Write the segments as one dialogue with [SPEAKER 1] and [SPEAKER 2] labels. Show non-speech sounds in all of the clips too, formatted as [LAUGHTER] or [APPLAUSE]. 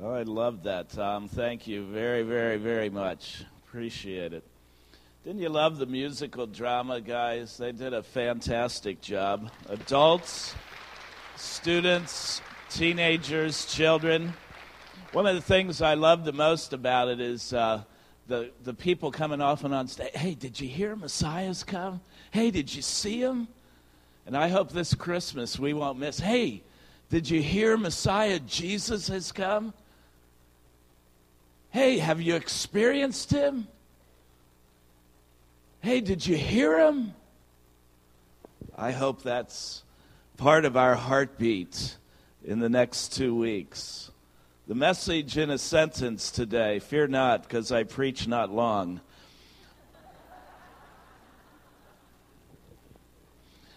[SPEAKER 1] Oh, I love that, Tom. Thank you very, very, very much. Appreciate it. Didn't you love the musical drama, guys? They did a fantastic job. Adults, students, teenagers, children. One of the things I love the most about it is uh, the, the people coming off and on stage. Hey, did you hear Messiah's come? Hey, did you see him? And I hope this Christmas we won't miss. Hey, did you hear Messiah Jesus has come? Hey, have you experienced him? Hey, did you hear him? I hope that's part of our heartbeat in the next two weeks. The message in a sentence today fear not, because I preach not long.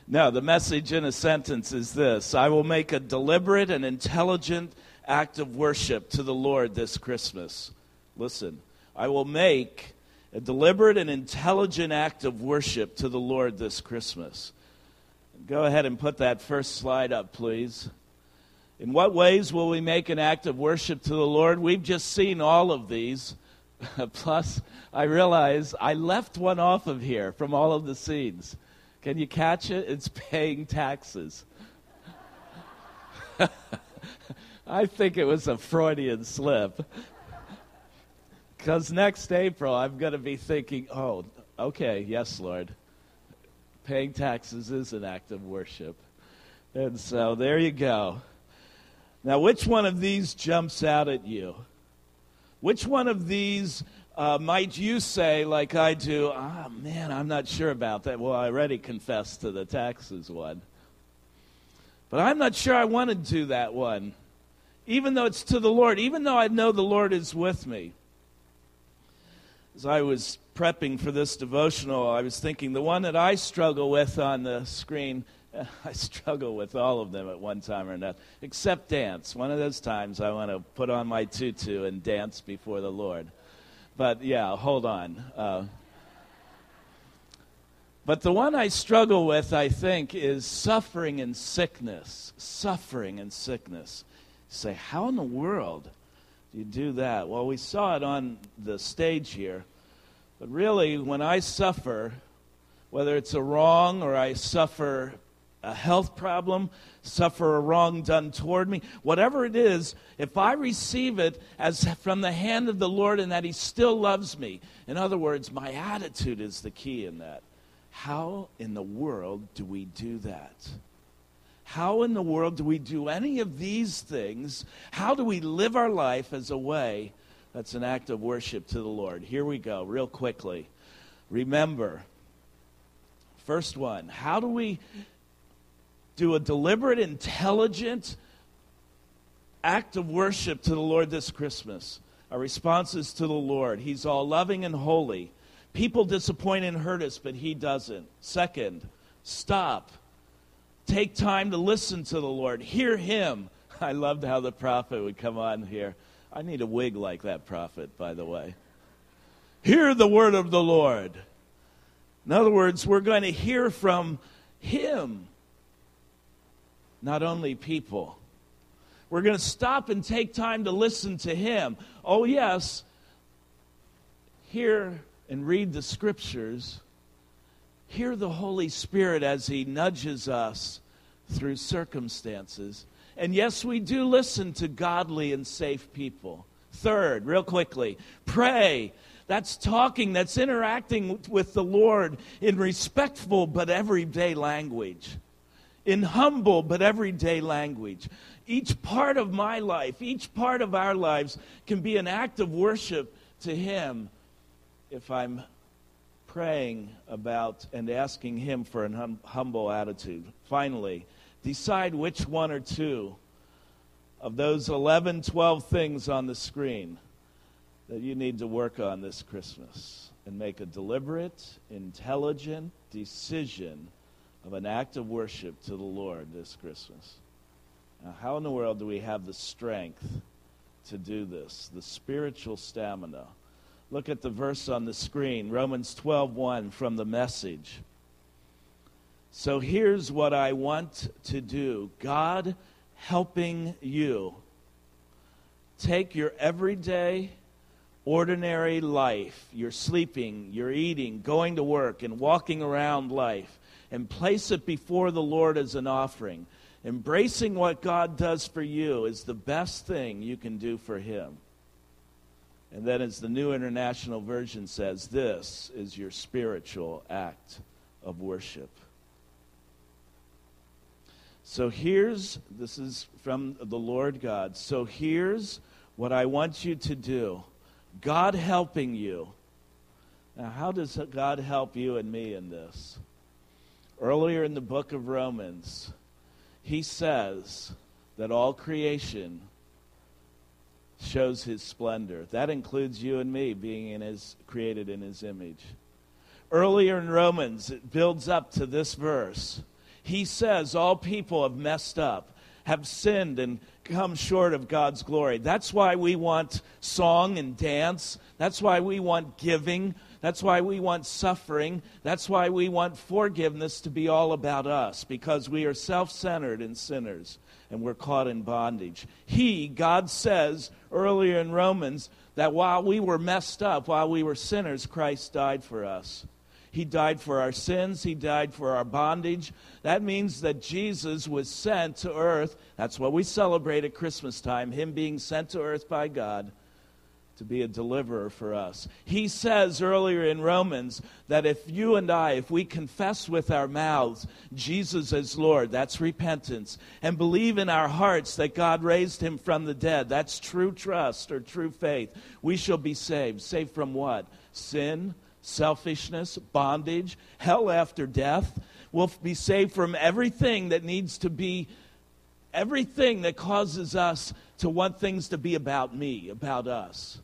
[SPEAKER 1] No, the message in a sentence is this I will make a deliberate and intelligent act of worship to the Lord this Christmas. Listen, I will make a deliberate and intelligent act of worship to the Lord this Christmas. Go ahead and put that first slide up, please. In what ways will we make an act of worship to the Lord? We've just seen all of these. [LAUGHS] Plus, I realize I left one off of here from all of the scenes. Can you catch it? It's paying taxes. [LAUGHS] I think it was a Freudian slip. Because next April, I'm going to be thinking, oh, okay, yes, Lord. Paying taxes is an act of worship. And so there you go. Now, which one of these jumps out at you? Which one of these uh, might you say, like I do, ah, oh, man, I'm not sure about that? Well, I already confessed to the taxes one. But I'm not sure I want to do that one, even though it's to the Lord, even though I know the Lord is with me as I was prepping for this devotional, I was thinking the one that I struggle with on the screen, [LAUGHS] I struggle with all of them at one time or another, except dance. One of those times I want to put on my tutu and dance before the Lord. But yeah, hold on. Uh, but the one I struggle with, I think, is suffering and sickness. Suffering and sickness. Say, how in the world you do that? Well, we saw it on the stage here. But really, when I suffer, whether it's a wrong or I suffer a health problem, suffer a wrong done toward me, whatever it is, if I receive it as from the hand of the Lord and that He still loves me, in other words, my attitude is the key in that. How in the world do we do that? How in the world do we do any of these things? How do we live our life as a way that's an act of worship to the Lord? Here we go, real quickly. Remember, first one, how do we do a deliberate, intelligent act of worship to the Lord this Christmas? Our response is to the Lord. He's all loving and holy. People disappoint and hurt us, but He doesn't. Second, stop Take time to listen to the Lord, hear Him. [LAUGHS] I loved how the prophet would come on here. I need a wig like that prophet, by the way. Hear the word of the Lord. In other words, we're going to hear from Him, not only people. We're going to stop and take time to listen to Him. Oh, yes, hear and read the scriptures hear the Holy Spirit as He nudges us through circumstances. And yes, we do listen to godly and safe people. Third, real quickly, pray. That's talking, that's interacting with the Lord in respectful but everyday language, in humble but everyday language. Each part of my life, each part of our lives can be an act of worship to Him if I'm praying about and asking Him for an hum- humble attitude. Finally, decide which one or two of those 11, 12 things on the screen that you need to work on this Christmas and make a deliberate, intelligent decision of an act of worship to the Lord this Christmas. Now, how in the world do we have the strength to do this, the spiritual stamina? Look at the verse on the screen, Romans 12:1 from the message. So here's what I want to do. God helping you take your everyday, ordinary life, your sleeping, your eating, going to work, and walking around life, and place it before the Lord as an offering. Embracing what God does for you is the best thing you can do for Him. And then, as the New International Version says, this is your spiritual act of worship. So here's, this is from the Lord God. So here's what I want you to do God helping you. Now, how does God help you and me in this? Earlier in the book of Romans, he says that all creation shows his splendor. That includes you and me being in his, created in his image. Earlier in Romans, it builds up to this verse. He says all people have messed up, have sinned, and come short of God's glory. That's why we want song and dance. That's why we want giving. That's why we want suffering. That's why we want forgiveness to be all about us, because we are self centered and sinners and we're caught in bondage. He, God says earlier in Romans, that while we were messed up, while we were sinners, Christ died for us. He died for our sins. He died for our bondage. That means that Jesus was sent to earth. That's what we celebrate at Christmas time, Him being sent to earth by God to be a deliverer for us. He says earlier in Romans that if you and I, if we confess with our mouths Jesus as Lord, that's repentance, and believe in our hearts that God raised him from the dead, that's true trust or true faith, we shall be saved. Saved from what? Sin, selfishness, bondage, hell after death. We'll be saved from everything that needs to be, everything that causes us to want things to be about me, about us.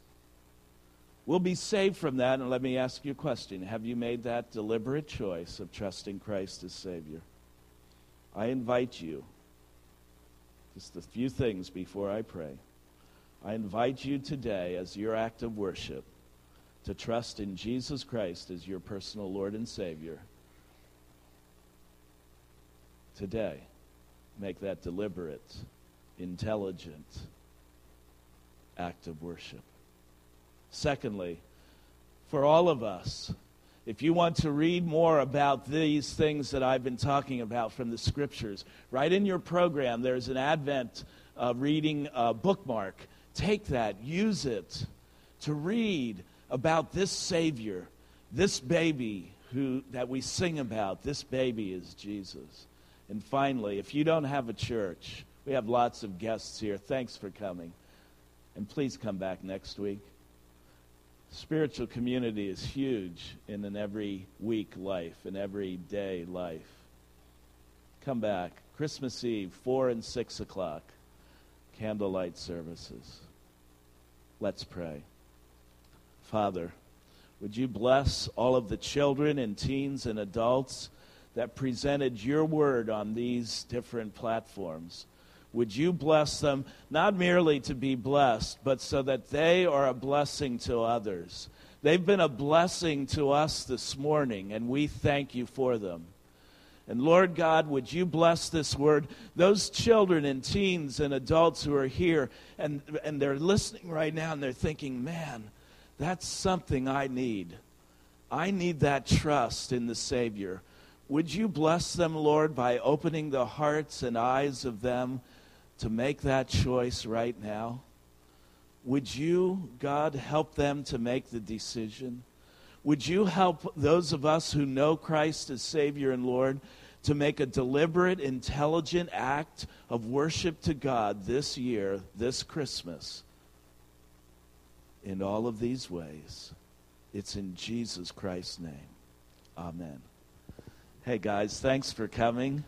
[SPEAKER 1] We'll be saved from that. And let me ask you a question Have you made that deliberate choice of trusting Christ as Savior? I invite you, just a few things before I pray. I invite you today, as your act of worship, to trust in Jesus Christ as your personal Lord and Savior. Today, make that deliberate, intelligent act of worship. Secondly, for all of us, if you want to read more about these things that I've been talking about from the scriptures, right in your program, there's an Advent uh, reading uh, bookmark. Take that, use it to read about this Savior, this baby who, that we sing about. This baby is Jesus. And finally, if you don't have a church, we have lots of guests here. Thanks for coming. And please come back next week. Spiritual community is huge in an every week life, an everyday life. Come back. Christmas Eve, 4 and 6 o'clock, candlelight services. Let's pray. Father, would you bless all of the children and teens and adults that presented your word on these different platforms? Would you bless them, not merely to be blessed, but so that they are a blessing to others? They've been a blessing to us this morning, and we thank you for them. And Lord God, would you bless this word? Those children and teens and adults who are here and, and they're listening right now and they're thinking, man, that's something I need. I need that trust in the Savior. Would you bless them, Lord, by opening the hearts and eyes of them to make that choice right now? Would you, God, help them to make the decision? Would you help those of us who know Christ as Savior and Lord to make a deliberate, intelligent act of worship to God this year, this Christmas, in all of these ways? It's in Jesus Christ's name. Amen. Hey, guys, thanks for coming.